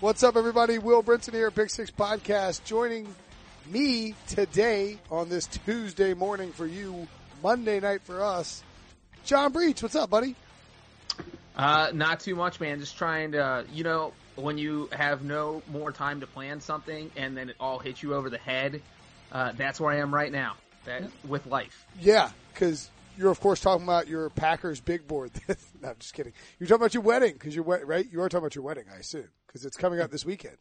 What's up, everybody? Will Brinson here, Pick Six Podcast, joining me today on this Tuesday morning for you, Monday night for us. John Breech, what's up, buddy? Uh, not too much, man. Just trying to, you know, when you have no more time to plan something and then it all hits you over the head, uh, that's where I am right now. That with life. Yeah, because you're of course talking about your Packers big board. no, I'm just kidding. You're talking about your wedding because you're wed- right. You are talking about your wedding, I assume, because it's coming out this weekend.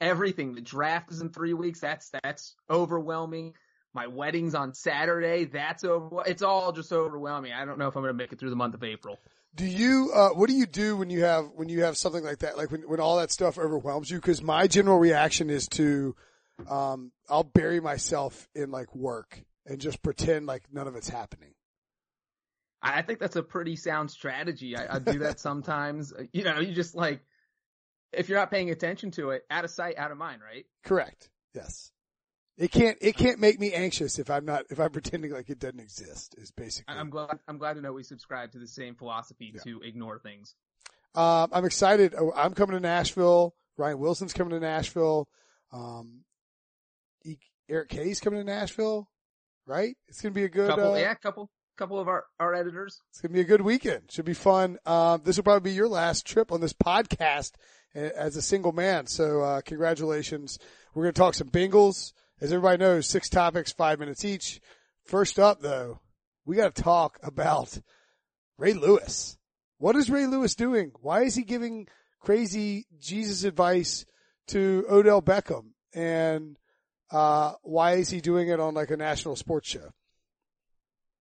Everything. The draft is in three weeks. That's that's overwhelming. My wedding's on Saturday. That's over. It's all just overwhelming. I don't know if I'm going to make it through the month of April. Do you? Uh, what do you do when you have when you have something like that? Like when when all that stuff overwhelms you? Because my general reaction is to, um, I'll bury myself in like work and just pretend like none of it's happening. I think that's a pretty sound strategy. I, I do that sometimes. You know, you just like, if you're not paying attention to it, out of sight, out of mind, right? Correct. Yes. It can't, it can't make me anxious if I'm not, if I'm pretending like it doesn't exist is basically. I'm glad, I'm glad to know we subscribe to the same philosophy Yeah. to ignore things. Um, I'm excited. Oh, I'm coming to Nashville. Ryan Wilson's coming to Nashville. Um, Eric Kay's coming to Nashville, right? It's going to be a good, Couple, uh, yeah, couple, couple of our, our editors. It's gonna be a good weekend. Should be fun. Um, this will probably be your last trip on this podcast as a single man. So uh, congratulations. We're gonna talk some Bengals. As everybody knows, six topics, five minutes each. First up, though, we got to talk about Ray Lewis. What is Ray Lewis doing? Why is he giving crazy Jesus advice to Odell Beckham? And uh, why is he doing it on like a national sports show?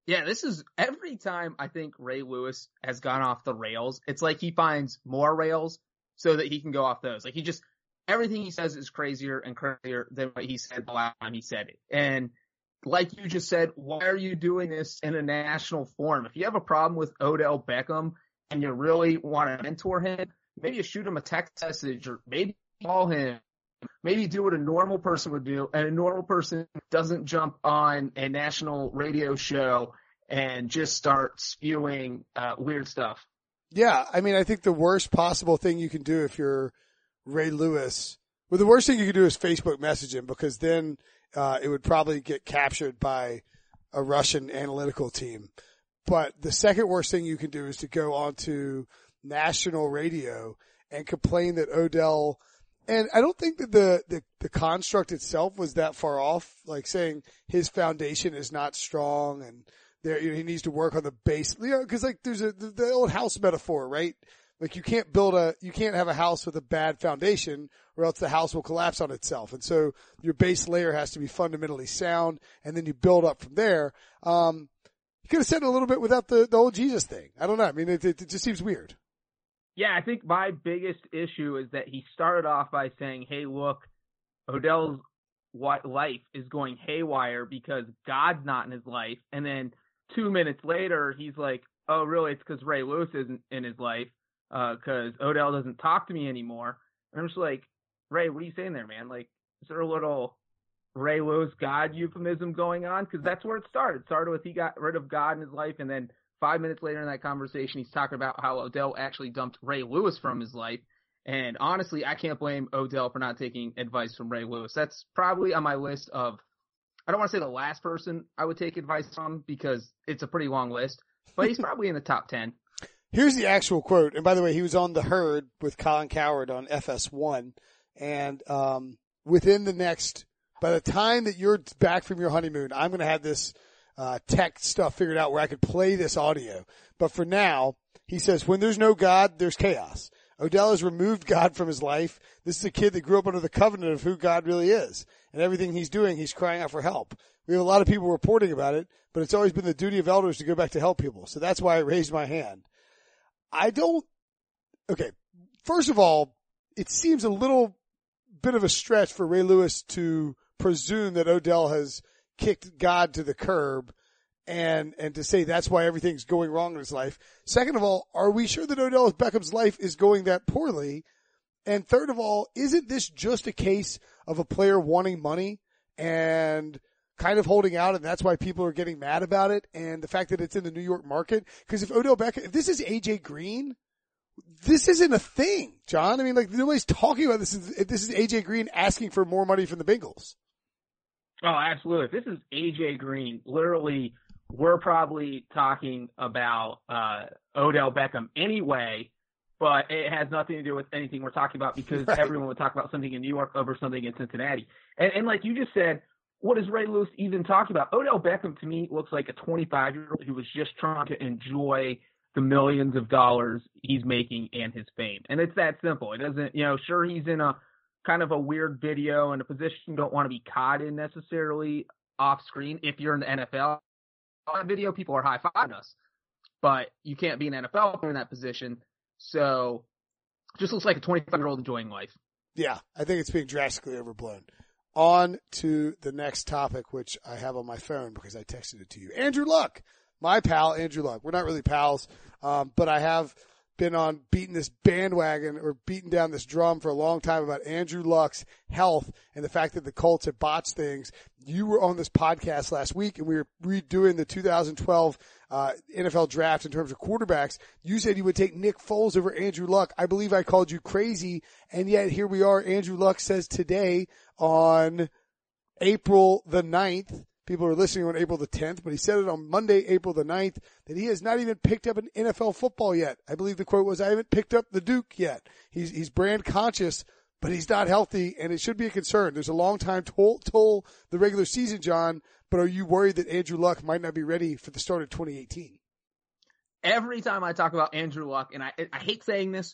Yeah, this is every time I think Ray Lewis has gone off the rails, it's like he finds more rails so that he can go off those. Like he just, everything he says is crazier and crazier than what he said the last time he said it. And like you just said, why are you doing this in a national forum? If you have a problem with Odell Beckham and you really want to mentor him, maybe you shoot him a text message or maybe call him. Maybe do what a normal person would do, and a normal person doesn't jump on a national radio show and just start spewing uh, weird stuff. Yeah, I mean, I think the worst possible thing you can do if you're Ray Lewis, well, the worst thing you can do is Facebook message him because then uh, it would probably get captured by a Russian analytical team. But the second worst thing you can do is to go onto national radio and complain that Odell, and I don't think that the, the, the construct itself was that far off, like saying his foundation is not strong and there, you know, he needs to work on the base, you know, cause like there's a, the, the old house metaphor, right? Like you can't build a, you can't have a house with a bad foundation or else the house will collapse on itself. And so your base layer has to be fundamentally sound and then you build up from there. Um, you could have said a little bit without the, the old Jesus thing. I don't know. I mean, it, it, it just seems weird. Yeah, I think my biggest issue is that he started off by saying, "Hey, look, Odell's life is going haywire because God's not in his life," and then two minutes later, he's like, "Oh, really? It's because Ray Lewis isn't in his life uh, because Odell doesn't talk to me anymore." And I'm just like, Ray, what are you saying there, man? Like, is there a little Ray Lewis God euphemism going on? Because that's where it started. It started with he got rid of God in his life, and then five minutes later in that conversation, he's talking about how Odell actually dumped Ray Lewis from his life. And honestly, I can't blame Odell for not taking advice from Ray Lewis. That's probably on my list of, I don't want to say the last person I would take advice from because it's a pretty long list, but he's probably in the top 10. Here's the actual quote. And by the way, he was on the herd with Colin Cowherd on FS1. And, um, within the next, by the time that you're back from your honeymoon, I'm going to have this, uh, tech stuff figured out where I could play this audio. But for now, he says, when there's no God, there's chaos. Odell has removed God from his life. This is a kid that grew up under the covenant of who God really is. And everything he's doing, he's crying out for help. We have a lot of people reporting about it, but it's always been the duty of elders to go back to help people. So that's why I raised my hand. I don't, okay. First of all, it seems a little bit of a stretch for Ray Lewis to presume that Odell has kicked God to the curb and, and to say that's why everything's going wrong in his life. Second of all, are we sure that Odell Beckham's life is going that poorly? And third of all, isn't this just a case of a player wanting money and kind of holding out and that's why people are getting mad about it and the fact that it's in the New York market? Because if Odell Beckham, if this is AJ Green, this isn't a thing, John. I mean, like nobody's talking about this. Is this is AJ Green asking for more money from the Bengals. Oh, absolutely. If this is AJ Green, literally, we're probably talking about uh, Odell Beckham anyway, but it has nothing to do with anything we're talking about because right. everyone would talk about something in New York over something in Cincinnati. And, and like you just said, what is Ray Lewis even talking about? Odell Beckham to me looks like a 25 year old who was just trying to enjoy the millions of dollars he's making and his fame. And it's that simple. It doesn't, you know, sure he's in a kind of a weird video and a position you don't want to be caught in necessarily off screen. If you're in the NFL on video, people are high fiving us, but you can't be an NFL in that position. So just looks like a 25 year old enjoying life. Yeah, I think it's being drastically overblown. On to the next topic, which I have on my phone because I texted it to you. Andrew Luck, my pal, Andrew Luck. We're not really pals, um, but I have been on beating this bandwagon or beating down this drum for a long time about Andrew Luck's health and the fact that the Colts have botched things. You were on this podcast last week and we were redoing the 2012 uh, NFL draft in terms of quarterbacks. You said you would take Nick Foles over Andrew Luck. I believe I called you crazy and yet here we are. Andrew Luck says today on April the 9th People are listening on April the 10th, but he said it on Monday, April the 9th, that he has not even picked up an NFL football yet. I believe the quote was, I haven't picked up the Duke yet. He's, he's brand conscious, but he's not healthy and it should be a concern. There's a long time toll, toll the regular season, John, but are you worried that Andrew Luck might not be ready for the start of 2018? Every time I talk about Andrew Luck, and I, I hate saying this,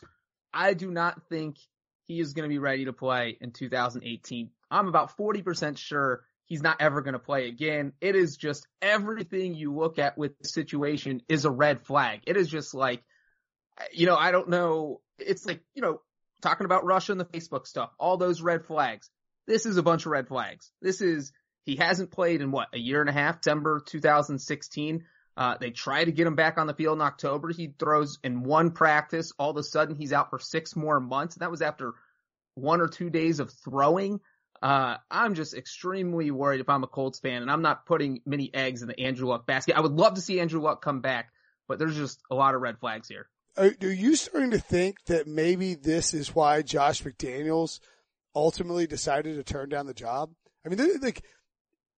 I do not think he is going to be ready to play in 2018. I'm about 40% sure he's not ever going to play again. It is just everything you look at with the situation is a red flag. It is just like, you know, I don't know. It's like, you know, talking about Russia and the Facebook stuff, all those red flags. This is a bunch of red flags. This is, he hasn't played in what, a year and a half, December 2016. Uh, they try to get him back on the field in October. He throws in one practice. All of a sudden he's out for six more months. And that was after one or two days of throwing. Uh, I'm just extremely worried if I'm a Colts fan, and I'm not putting many eggs in the Andrew Luck basket. I would love to see Andrew Luck come back, but there's just a lot of red flags here. Are, are you starting to think that maybe this is why Josh McDaniels ultimately decided to turn down the job? I mean, like,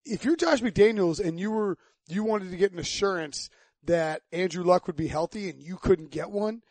if you're Josh McDaniels and you were, you wanted to get an assurance that Andrew Luck would be healthy and you couldn't get one,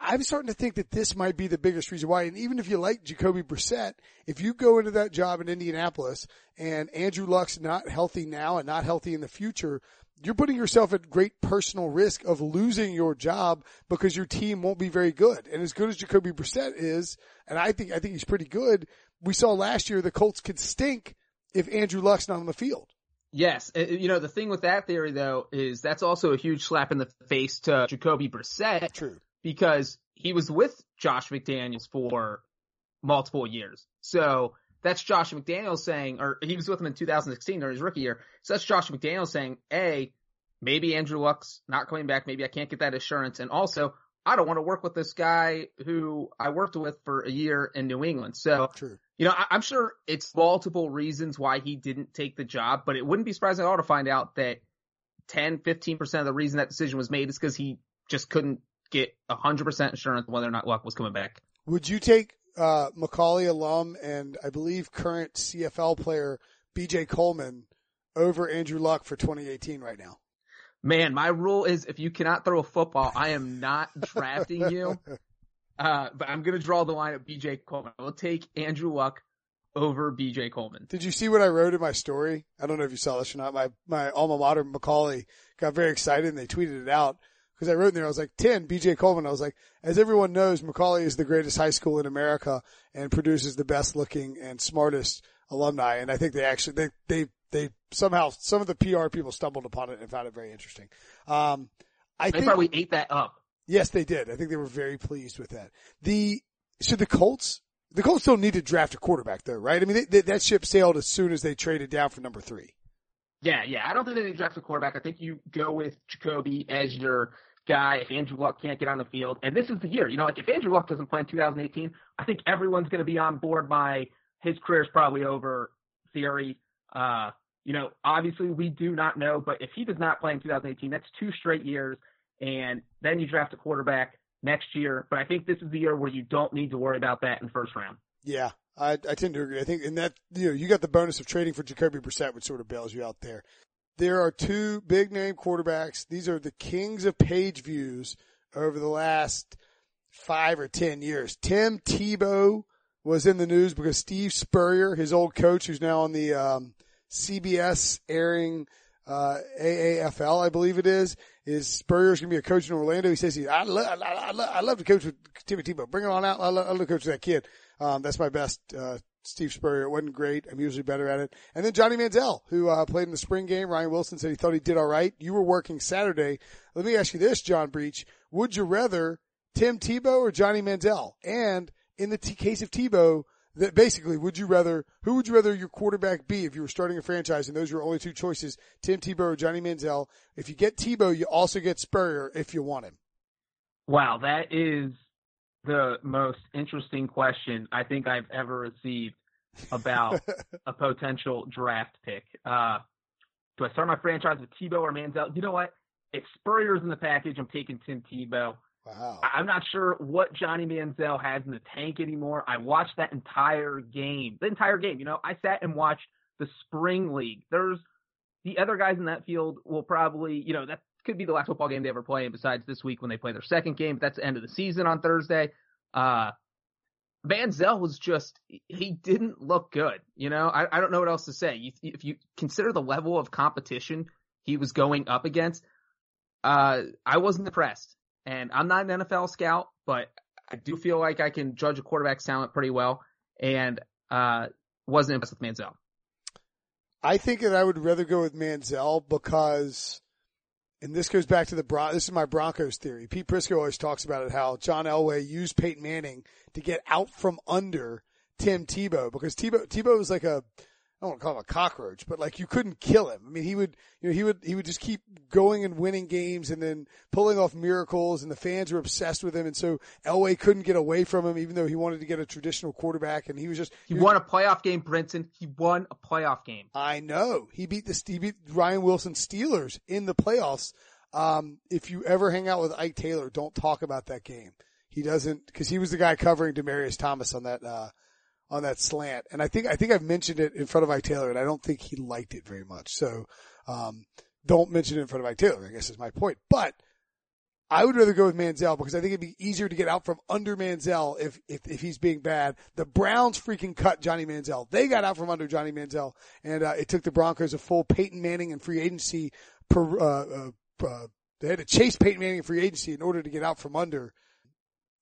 I'm starting to think that this might be the biggest reason why. And even if you like Jacoby Brissett, if you go into that job in Indianapolis and Andrew Luck's not healthy now and not healthy in the future, you're putting yourself at great personal risk of losing your job because your team won't be very good. And as good as Jacoby Brissett is, and I think, I think he's pretty good, we saw last year the Colts could stink if Andrew Luck's not on the field. Yes. Uh, you know, the thing with that theory though is that's also a huge slap in the face to Jacoby Brissett. True because he was with Josh McDaniels for multiple years. So that's Josh McDaniels saying, or he was with him in 2016 during his rookie year. So that's Josh McDaniels saying, A, maybe Andrew Luck's not coming back. Maybe I can't get that assurance. And also, I don't want to work with this guy who I worked with for a year in New England. So, True. you know, I, am sure it's multiple reasons why he didn't take the job, but it wouldn't be surprising at all to find out that 10, 15% of the reason that decision was made is because he just couldn't get 100% assurance whether or not Luck was coming back. Would you take uh, McCallie alum and I believe current CFL player BJ Coleman over Andrew Luck for 2018 right now? Man, my rule is if you cannot throw a football, I am not drafting you. Uh, but I'm going to draw the line at BJ Coleman. I will take Andrew Luck over BJ Coleman. Did you see what I wrote in my story? I don't know if you saw this or not. My, my alma mater, McCallie, got very excited and they tweeted it out because I wrote in there, I was like, 10, BJ Coleman. I was like, as everyone knows, McCallie is the greatest high school in America and produces the best looking and smartest alumni. And I think they actually, they, they, they somehow, some of the PR people stumbled upon it and found it very interesting. Um, I they think, probably ate that up. Yes, they did. I think they were very pleased with that. The, so the Colts, the Colts don't need to draft a quarterback though, right? I mean, they, they, that ship sailed as soon as they traded down for number three. Yeah, yeah. I don't think they draft a quarterback. I think you go with Jacoby as your guy if Andrew Luck can't get on the field. And this is the year. You know, like if Andrew Luck doesn't play in 2018, I think everyone's going to be on board by his career's probably over theory. Uh, you know, obviously we do not know, but if he does not play in 2018, that's two straight years. And then you draft a quarterback next year. But I think this is the year where you don't need to worry about that in first round. Yeah, I, I tend to agree. I think in that, you know, you got the bonus of trading for Jacoby Brissett, which sort of bails you out there. There are two big name quarterbacks. These are the kings of page views over the last five or ten years. Tim Tebow was in the news because Steve Spurrier, his old coach, who's now on the um, CBS airing uh, AAFL, I believe it is, is Spurrier's going to be a coach in Orlando. He says he, I love, I, I, love, I love to coach with Timmy Tebow. Bring it on out. I love to coach with that kid. Um, that's my best, uh, Steve Spurrier. It wasn't great. I'm usually better at it. And then Johnny Manziel, who, uh, played in the spring game. Ryan Wilson said he thought he did all right. You were working Saturday. Let me ask you this, John Breech. Would you rather Tim Tebow or Johnny Manziel? And in the t- case of Tebow, that basically, would you rather, who would you rather your quarterback be if you were starting a franchise and those are your only two choices, Tim Tebow or Johnny Manziel? If you get Tebow, you also get Spurrier if you want him. Wow, that is the most interesting question I think I've ever received about a potential draft pick. Uh, do I start my franchise with Tebow or Manziel? You know what? If Spurrier's in the package, I'm taking Tim Tebow. Wow. I'm not sure what Johnny Manziel has in the tank anymore. I watched that entire game. The entire game. You know, I sat and watched the spring league. There's the other guys in that field will probably, you know, that could be the last football game they ever play, And besides this week when they play their second game. That's the end of the season on Thursday. Uh, was just, he didn't look good. You know, I, I don't know what else to say. You, if you consider the level of competition he was going up against, uh, I wasn't impressed. And I'm not an NFL scout, but I do feel like I can judge a quarterback's talent pretty well. And uh, wasn't impressed with Manziel. I think that I would rather go with Manziel because, and this goes back to the Bron. This is my Broncos theory. Pete Prisco always talks about it how John Elway used Peyton Manning to get out from under Tim Tebow because Tebow Tebow was like a I don't want to call him a cockroach, but like you couldn't kill him. I mean, he would, you know, he would, he would just keep going and winning games and then pulling off miracles and the fans were obsessed with him. And so Elway couldn't get away from him, even though he wanted to get a traditional quarterback and he was just, He he was- won a playoff game, Brinson. He won a playoff game. I know he beat the, he beat Ryan Wilson Steelers in the playoffs. Um, if you ever hang out with Ike Taylor, don't talk about that game. He doesn't, cause he was the guy covering Demaryius Thomas on that, uh, on that slant. And I think, I think I've mentioned it in front of Ike Taylor and I don't think he liked it very much. So, um, don't mention it in front of Ike Taylor, I guess is my point. But I would rather go with Manziel because I think it'd be easier to get out from under Manziel if, if, if he's being bad. The Browns freaking cut Johnny Manziel. They got out from under Johnny Manziel and, uh, it took the Broncos a full Peyton Manning and free agency per, uh, uh, uh, they had to chase Peyton Manning in free agency in order to get out from under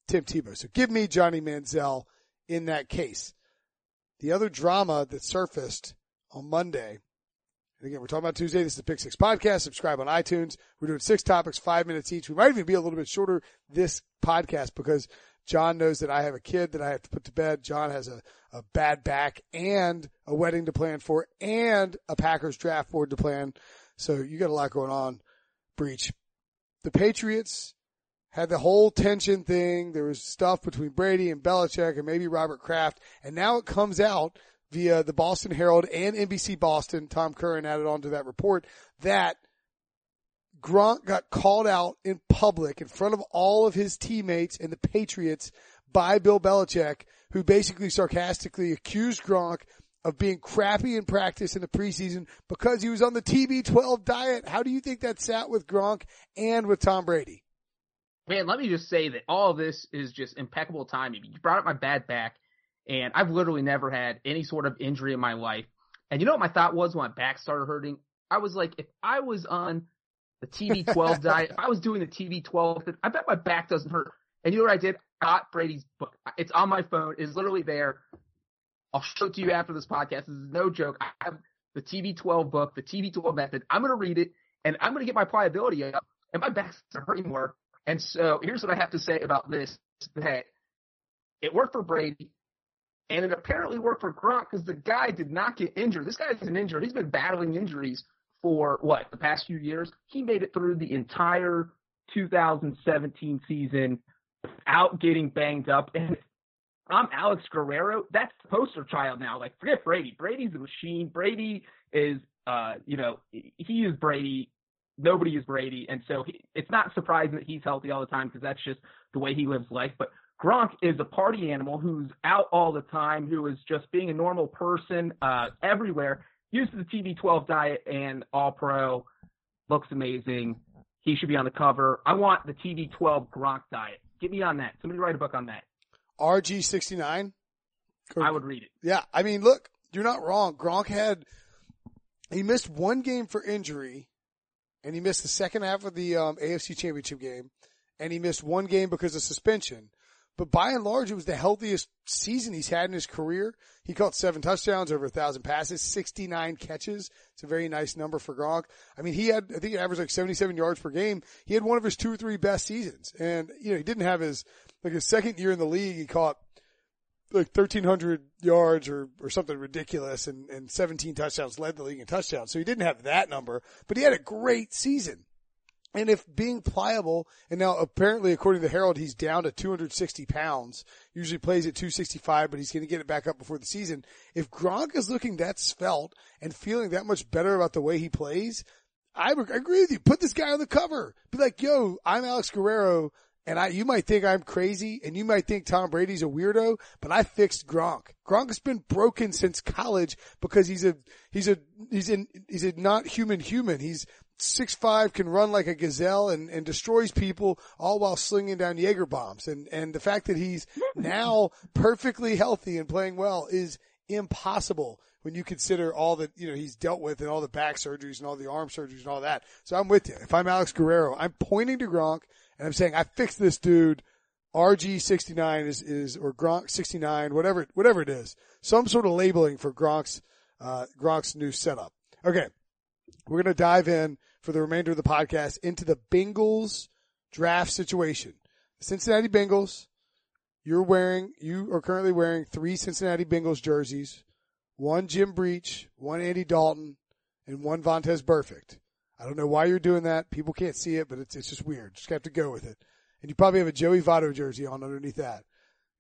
Tim Tebow. So give me Johnny Manziel in that case. The other drama that surfaced on Monday, and again, we're talking about Tuesday. This is the Pick Six podcast. Subscribe on iTunes. We're doing six topics, five minutes each. We might even be a little bit shorter this podcast because John knows that I have a kid that I have to put to bed. John has a, a bad back and a wedding to plan for and a Packers draft board to plan. So you got a lot going on, Breech. The Patriots had the whole tension thing. There was stuff between Brady and Belichick and maybe Robert Kraft. And now it comes out via the Boston Herald and NBC Boston. Tom Curran added on to that report that Gronk got called out in public in front of all of his teammates and the Patriots by Bill Belichick, who basically sarcastically accused Gronk of being crappy in practice in the preseason because he was on the TB12 diet. How do you think that sat with Gronk and with Tom Brady? Man, let me just say that all this is just impeccable timing. You brought up my bad back, and I've literally never had any sort of injury in my life. And you know what my thought was when my back started hurting? I was like, if I was on the TB12 diet, if I was doing the TB12, I bet my back doesn't hurt. And you know what I did? I got Brady's book. It's on my phone. It's literally there. I'll show it to you after this podcast. This is no joke. I have the TB12 book, the TB12 method. I'm going to read it, and I'm going to get my pliability up, and my back's hurting more. And so here's what I have to say about this: that it worked for Brady, and it apparently worked for Gronk because the guy did not get injured. This guy isn't injured. He's been battling injuries for what the past few years. He made it through the entire 2017 season without getting banged up. And I'm Alex Guerrero. That's the poster child now. Like forget Brady. Brady's a machine. Brady is, uh, you know, he is Brady nobody is Brady, and so he, it's not surprising that he's healthy all the time because that's just the way he lives life. But Gronk is a party animal who's out all the time, who is just being a normal person uh, everywhere. Uses the TB12 diet and All Pro, looks amazing. He should be on the cover. I want the TB12 Gronk diet. Get me on that. Somebody write a book on that. RG69. I would read it. Yeah, I mean, look, you're not wrong. Gronk had he missed one game for injury, and he missed the second half of the um, AFC Championship game, and he missed one game because of suspension. But by and large, it was the healthiest season he's had in his career. He caught seven touchdowns, over a thousand passes, 69 catches. It's a very nice number for Gronk. I mean, he had, I think he averaged like 77 yards per game. He had one of his two or three best seasons. And, you know, he didn't have his, like his second year in the league, he caught like 1300 yards or, or something ridiculous and, and 17 touchdowns led the league in touchdowns. So he didn't have that number, but he had a great season. And if being pliable, and now apparently according to the Herald, he's down to 260 pounds, usually plays at 265, but he's going to get it back up before the season. If Gronk is looking that svelte and feeling that much better about the way he plays, I agree with you. Put this guy on the cover. Be like, yo, I'm Alex Guerrero. And I, you might think I'm crazy and you might think Tom Brady's a weirdo, but I fixed Gronk. Gronk has been broken since college because he's a, he's a, he's in, he's a not human human. He's six five, can run like a gazelle and, and destroys people all while slinging down Jaeger bombs. And, and the fact that he's now perfectly healthy and playing well is impossible when you consider all that, you know, he's dealt with and all the back surgeries and all the arm surgeries and all that. So I'm with you. If I'm Alex Guerrero, I'm pointing to Gronk and I'm saying I fixed this dude. RG69 is, is, or Gronk 69, whatever, whatever it is. Some sort of labeling for Gronk's, uh, Gronk's new setup. Okay. We're going to dive in for the remainder of the podcast into the Bengals draft situation. The Cincinnati Bengals, you're wearing, you are currently wearing three Cincinnati Bengals jerseys, one Jim Breech, one Andy Dalton, and one Vontaze Burfict. I don't know why you're doing that. People can't see it, but it's, it's just weird. Just have to go with it. And you probably have a Joey Votto jersey on underneath that.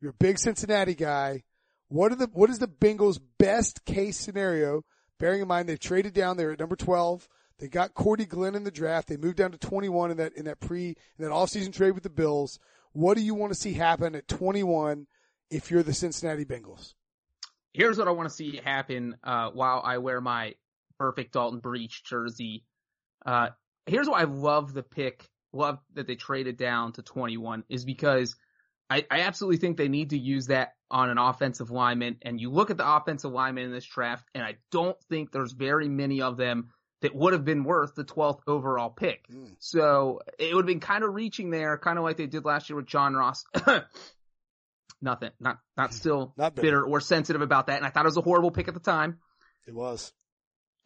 You're a big Cincinnati guy. What are the, what is the Bengals best case scenario? Bearing in mind they've traded down. They're at number 12. They got Cordy Glenn in the draft. They moved down to 21 in that, in that pre, in that offseason trade with the Bills. What do you want to see happen at 21 if you're the Cincinnati Bengals? Here's what I want to see happen, uh, while I wear my perfect Dalton Breech jersey uh, here's why I love the pick, love that they traded down to 21 is because I, I absolutely think they need to use that on an offensive lineman. And you look at the offensive lineman in this draft, and I don't think there's very many of them that would have been worth the 12th overall pick. Mm. So it would have been kind of reaching there, kind of like they did last year with John Ross. Nothing, not, not still not bitter. bitter or sensitive about that. And I thought it was a horrible pick at the time. It was.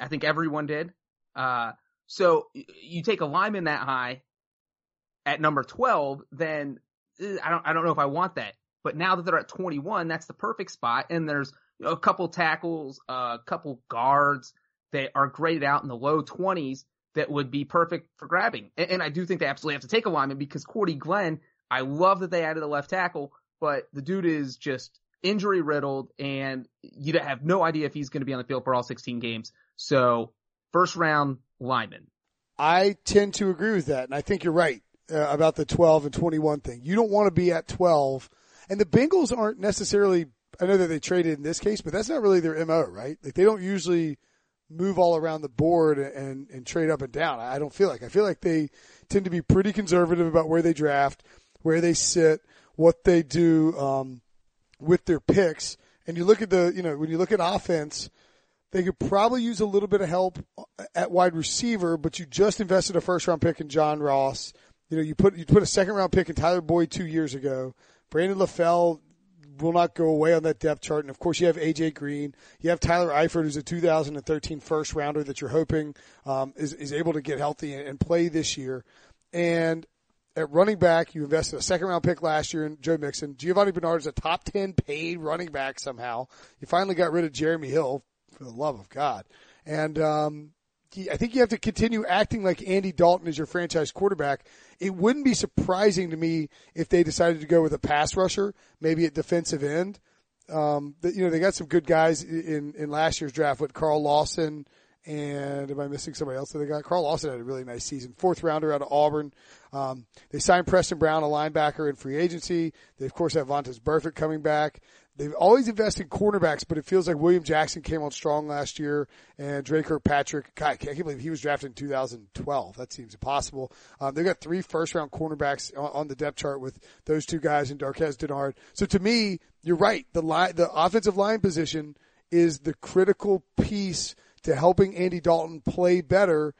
I think everyone did. Uh, so you take a lineman that high at number 12, then eh, I don't, I don't know if I want that. But now that they're at 21, that's the perfect spot. And there's you know, a couple tackles, a couple guards that are graded out in the low 20s that would be perfect for grabbing. And, and I do think they absolutely have to take a lineman because Cordy Glenn, I love that they added a left tackle, but the dude is just injury riddled and you have no idea if he's going to be on the field for all 16 games. So first round lineman. I tend to agree with that, and I think you're right uh, about the 12 and 21 thing. You don't want to be at 12, and the Bengals aren't necessarily. I know that they traded in this case, but that's not really their mo, right? Like they don't usually move all around the board and and trade up and down. I don't feel like. I feel like they tend to be pretty conservative about where they draft, where they sit, what they do um, with their picks. And you look at the, you know, when you look at offense, they could probably use a little bit of help at wide receiver, but you just invested a first round pick in John Ross. You know, you put you put a second round pick in Tyler Boyd two years ago. Brandon LaFell will not go away on that depth chart. And of course, you have AJ Green. You have Tyler Eifert, who's a 2013 first rounder that you're hoping um, is is able to get healthy and, and play this year. And at running back, you invested a second round pick last year in Joe Mixon. Giovani Bernard is a top 10 paid running back somehow. You finally got rid of Jeremy Hill, for the love of God. And um, I think you have to continue acting like Andy Dalton is your franchise quarterback. It wouldn't be surprising to me if they decided to go with a pass rusher, maybe at defensive end. Um, you know, they got some good guys in, in last year's draft with Carl Lawson and am I missing somebody else that they got? Carl Lawson had a really nice season. Fourth rounder out of Auburn. Um, they signed Preston Brown, a linebacker in free agency. They of course have Vontaze Burfict coming back. They've always invested in cornerbacks, but it feels like William Jackson came on strong last year and Dre Kirkpatrick, God, I can't believe he was drafted in 2012. That seems impossible. Um, they've got three first round cornerbacks on, on, the depth chart with those two guys and Darqueze Dennard. So to me, you're right. The line, the offensive line position is the critical piece to helping Andy Dalton play better.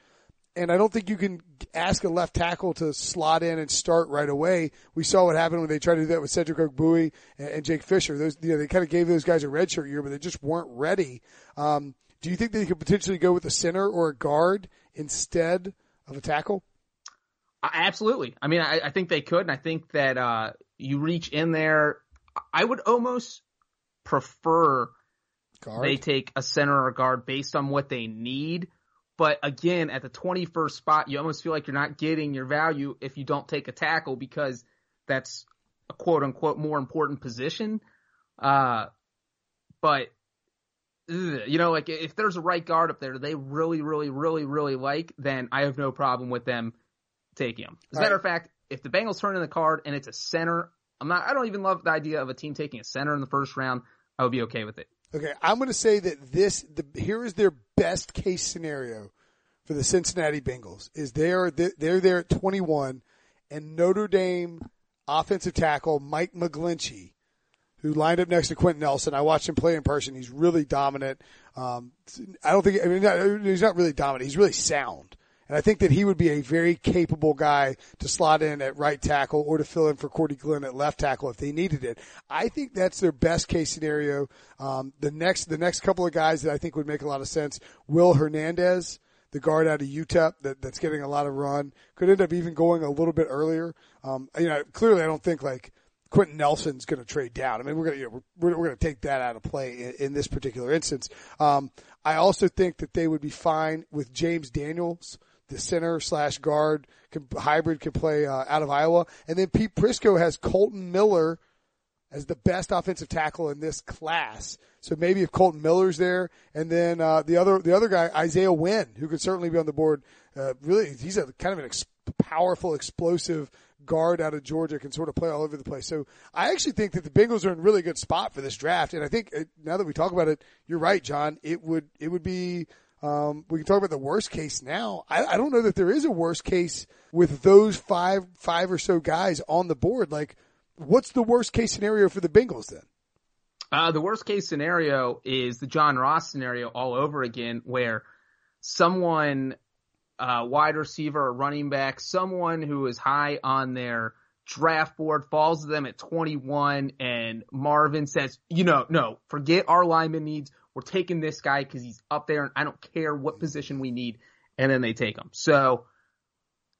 And I don't think you can ask a left tackle to slot in and start right away. We saw what happened when they tried to do that with Cedric Ogbuehi and, and Jake Fisher. Those, you know, they kind of gave those guys a redshirt year, but they just weren't ready. Um, do you think they could potentially go with a center or a guard instead of a tackle? Absolutely. I mean, I, I think they could, and I think that uh, you reach in there. I would almost prefer guard. they take a center or a guard based on what they need. But again, at the 21st spot, you almost feel like you're not getting your value if you don't take a tackle because that's a quote unquote more important position. Uh, but you know, like if there's a right guard up there they really, really, really, really like, then I have no problem with them taking him. As a matter right. of fact, if the Bengals turn in the card and it's a center, I'm not. I don't even love the idea of a team taking a center in the first round. I would be okay with it. Okay, I'm going to say that this the here is their best case scenario for the Cincinnati Bengals is they're they're there at 21, and Notre Dame offensive tackle Mike McGlinchey, who lined up next to Quenton Nelson. I watched him play in person. He's really dominant. Um, I don't think I mean he's not really dominant. He's really sound. And I think that he would be a very capable guy to slot in at right tackle or to fill in for Cordy Glenn at left tackle if they needed it. I think that's their best case scenario. Um, the next, the next couple of guys that I think would make a lot of sense, Will Hernandez, the guard out of UTEP that, that's getting a lot of run, could end up even going a little bit earlier. Um, you know, clearly I don't think like Quenton Nelson's going to trade down. I mean, we're going to, you know, we're, we're going to take that out of play in, in this particular instance. Um, I also think that they would be fine with James Daniels the center slash guard hybrid can play uh, out of Iowa. And then Pete Prisco has Kolton Miller as the best offensive tackle in this class. So maybe if Kolton Miller's there, and then uh, the other the other guy Isaiah Wynn, who could certainly be on the board. Uh, really, he's a kind of an ex- powerful, explosive guard out of Georgia, can sort of play all over the place. So I actually think that the Bengals are in really good spot for this draft. And I think uh, now that we talk about it, you're right, John. It would it would be um, we can talk about the worst case now. I, I don't know that there is a worst case with those five, five or so guys on the board. Like, what's the worst case scenario for the Bengals then? Uh, the worst case scenario is the John Ross scenario all over again, where someone, uh, wide receiver or running back, someone who is high on their draft board falls to them at 21 and Marvin says, you know, no, forget our lineman needs. We're taking this guy because he's up there and I don't care what position we need. And then they take him. So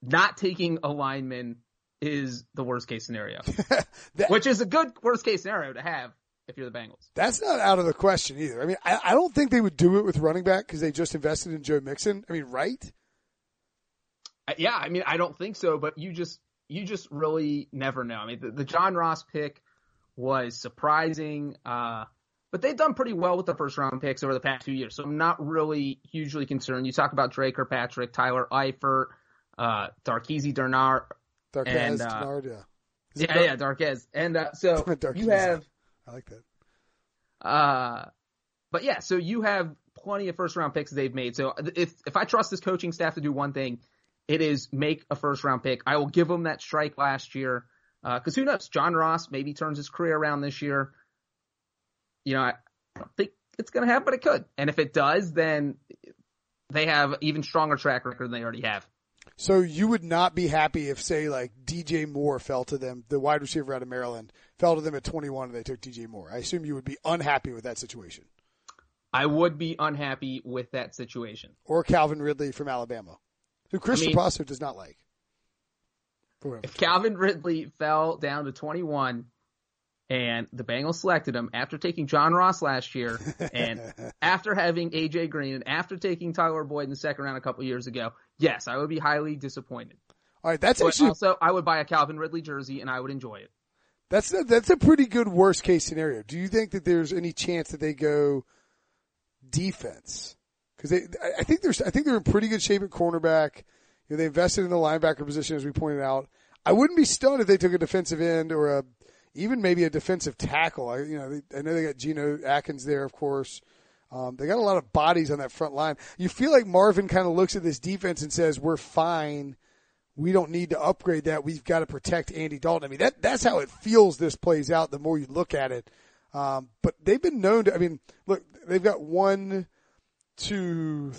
not taking a lineman is the worst case scenario, that, which is a good worst case scenario to have if you're the Bengals. That's not out of the question either. I mean, I, I don't think they would do it with running back because they just invested in Joe Mixon. I mean, right? Yeah, I mean, I don't think so, but you just you just really never know. I mean, the, the John Ross pick was surprising. Uh, but they've done pretty well with the first round picks over the past two years. So I'm not really hugely concerned. You talk about Dre Kirkpatrick, Tyler Eifert, uh, Darqueze Dennard. Darqueze and, uh, yeah. Yeah, Dar- yeah, Darqueze. And, uh, so you have. I like that. Uh, but yeah, so you have plenty of first round picks they've made. So if, if I trust this coaching staff to do one thing, it is make a first round pick. I will give them that strike last year. Uh, cause who knows? John Ross maybe turns his career around this year you know, I don't think it's going to happen, but it could. And if it does, then they have even stronger track record than they already have. So you would not be happy if, say, like DJ Moore fell to them, the wide receiver out of Maryland, fell to them at 21 and they took DJ Moore. I assume you would be unhappy with that situation. I would be unhappy with that situation. Or Calvin Ridley from Alabama, who Chris I mean, does not like. If Calvin Ridley fell down to 21 and the Bengals selected him after taking John Ross last year and after having AJ Green and after taking Tyler Boyd in the second round a couple years ago. Yes, I would be highly disappointed. All right, that's but actually also I would buy a Calvin Ridley jersey and I would enjoy it. That's a, that's a pretty good worst case scenario. Do you think that there's any chance that they go defense because they, I think they're, I think they're in pretty good shape at cornerback. You know, they invested in the linebacker position as we pointed out. I wouldn't be stunned if they took a defensive end or a, even maybe a defensive tackle. I, you know, I know they got Geno Atkins there, of course. Um, they got a lot of bodies on that front line. You feel like Marvin kind of looks at this defense and says, "We're fine. We don't need to upgrade that. We've got to protect Andy Dalton." I mean, that that's how it feels. This plays out the more you look at it. Um, but they've been known to. I mean, look, they've got one, two,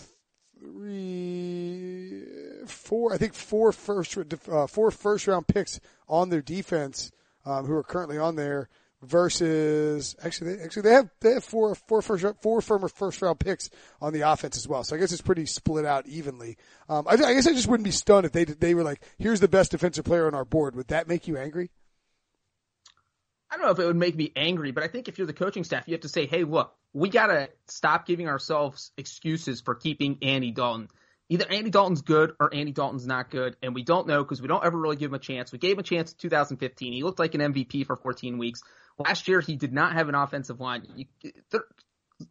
three, four. I think four first uh, four first round picks on their defense um, who are currently on there versus actually they, actually they have they have four four first four firmer first round picks on the offense as well. So I guess it's pretty split out evenly. Um, I, I guess I just wouldn't be stunned if they they were like, here's the best defensive player on our board. Would that make you angry? I don't know if it would make me angry, but I think if you're the coaching staff, you have to say, hey, look, we got to stop giving ourselves excuses for keeping Andy Dalton. Either Andy Dalton's good or Andy Dalton's not good, and we don't know because we don't ever really give him a chance. We gave him a chance in 2015. He looked like an MVP for 14 weeks. Last year, he did not have an offensive line. You,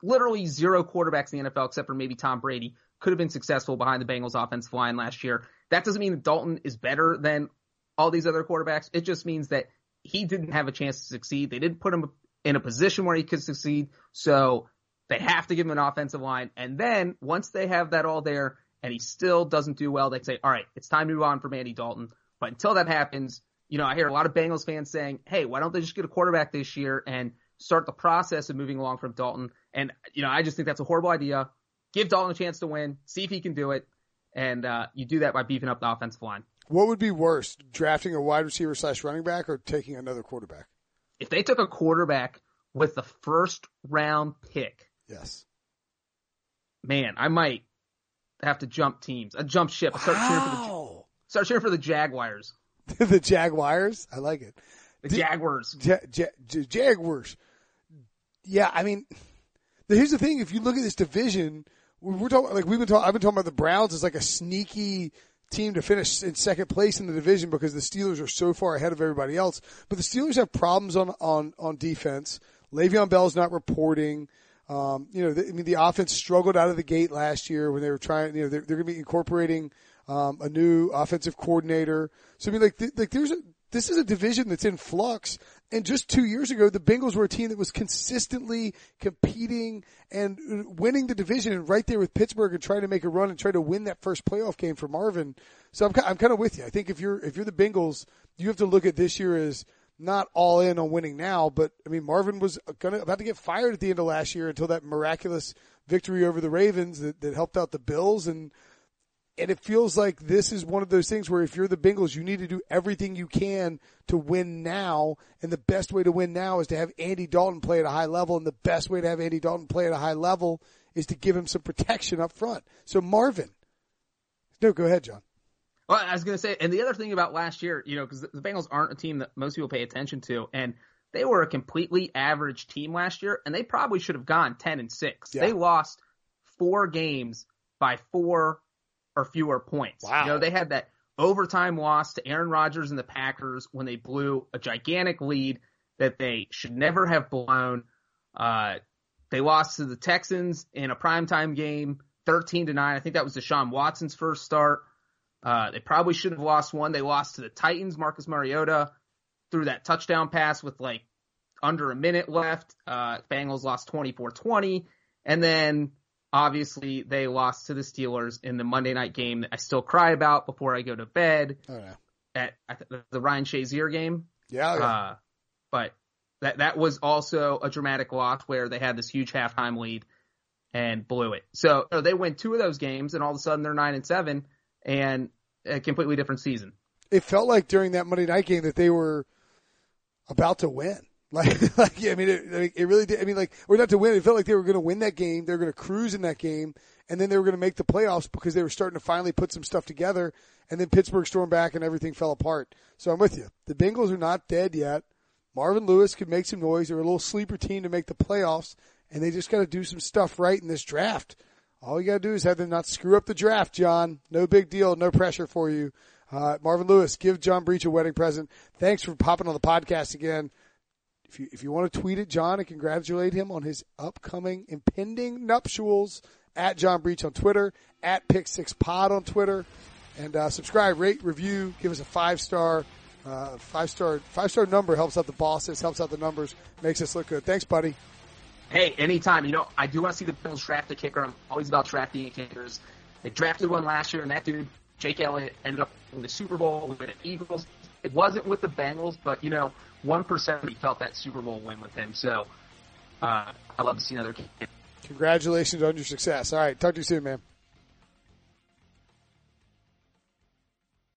literally zero quarterbacks in the NFL, except for maybe Tom Brady, could have been successful behind the Bengals offensive line last year. That doesn't mean that Dalton is better than all these other quarterbacks. It just means that he didn't have a chance to succeed. They didn't put him in a position where he could succeed. So they have to give him an offensive line. And then once they have that all there and he still doesn't do well, they say, all right, it's time to move on from Andy Dalton. But until that happens, you know, I hear a lot of Bengals fans saying, hey, why don't they just get a quarterback this year and start the process of moving along from Dalton? And, you know, I just think that's a horrible idea. Give Dalton a chance to win, see if he can do it. And uh, you do that by beefing up the offensive line. What would be worse, drafting a wide receiver slash running back or taking another quarterback? If they took a quarterback with the first round pick, yes, man, I might have to jump teams. I jump ship. Start cheering for the start cheering for the Jaguars. the Jaguars, I like it. The Jaguars. Ja, ja, Jaguars. Yeah, I mean, here's the thing: if you look at this division, we're talking like we've been talking. I've been talking about the Browns as like a sneaky team to finish in second place in the division because the Steelers are so far ahead of everybody else. But the Steelers have problems on on on defense. Le'Veon Bell's not reporting. Um, you know, the, I mean, the offense struggled out of the gate last year when they were trying. You know, they're, they're going to be incorporating um, a new offensive coordinator. So I mean, like, th- like there's a this is a division that's in flux. And just two years ago, the Bengals were a team that was consistently competing and winning the division and right there with Pittsburgh and trying to make a run and try to win that first playoff game for Marvin. So I'm, I'm kind of with you. I think if you're, if you're the Bengals, you have to look at this year as not all in on winning now, but I mean, Marvin was gonna, about to get fired at the end of last year until that miraculous victory over the Ravens that, that helped out the Bills and, and it feels like this is one of those things where if you're the Bengals, you need to do everything you can to win now. And the best way to win now is to have Andy Dalton play at a high level. And the best way to have Andy Dalton play at a high level is to give him some protection up front. So Marvin, no, go ahead, John. Well, I was going to say, and the other thing about last year, you know, because the Bengals aren't a team that most people pay attention to, and they were a completely average team last year, and they probably should have gone ten and six. Yeah. They lost four games by four or fewer points. Wow. You know, they had that overtime loss to Aaron Rodgers and the Packers when they blew a gigantic lead that they should never have blown. Uh, they lost to the Texans in a primetime game, 13 to 9. I think that was Deshaun Watson's first start. Uh, they probably should have lost one. They lost to the Titans. Marcus Mariota threw that touchdown pass with like under a minute left. Uh, Bengals lost 24 20. And then Obviously, they lost to the Steelers in the Monday night game that I still cry about before I go to bed. Oh, yeah. At, at the Ryan Shazier game. Yeah. yeah. Uh, but that that was also a dramatic loss where they had this huge halftime lead and blew it. So you know, they win two of those games, and all of a sudden they're nine and seven, and a completely different season. It felt like during that Monday night game that they were about to win. Like, like I mean, it, it really did. I mean, like, we're not to win. It felt like they were going to win that game. They were going to cruise in that game, and then they were going to make the playoffs because they were starting to finally put some stuff together. And then Pittsburgh stormed back, and everything fell apart. So I'm with you. The Bengals are not dead yet. Marvin Lewis could make some noise. They're a little sleeper team to make the playoffs, and they just got to do some stuff right in this draft. All you got to do is have them not screw up the draft, John. No big deal. No pressure for you. Uh, Marvin Lewis, give John Breech a wedding present. Thanks for popping on the podcast again. If you if you want to tweet at John and congratulate him on his upcoming impending nuptials at John Breech on Twitter, at Pick Six Pod on Twitter, and uh, subscribe, rate, review, give us a five star. Uh, five star, five star number helps out the bosses, helps out the numbers, makes us look good. Thanks, buddy. Hey, anytime. You know, I do want to see the Bills draft a kicker. I'm always about drafting kickers. They drafted one last year, and that dude, Jake Elliott, ended up in the Super Bowl with the Eagles. It wasn't with the Bengals, but you know, one me felt that Super Bowl win with him. So, uh, I love to see another kicker. Congratulations on your success. All right, talk to you soon, man.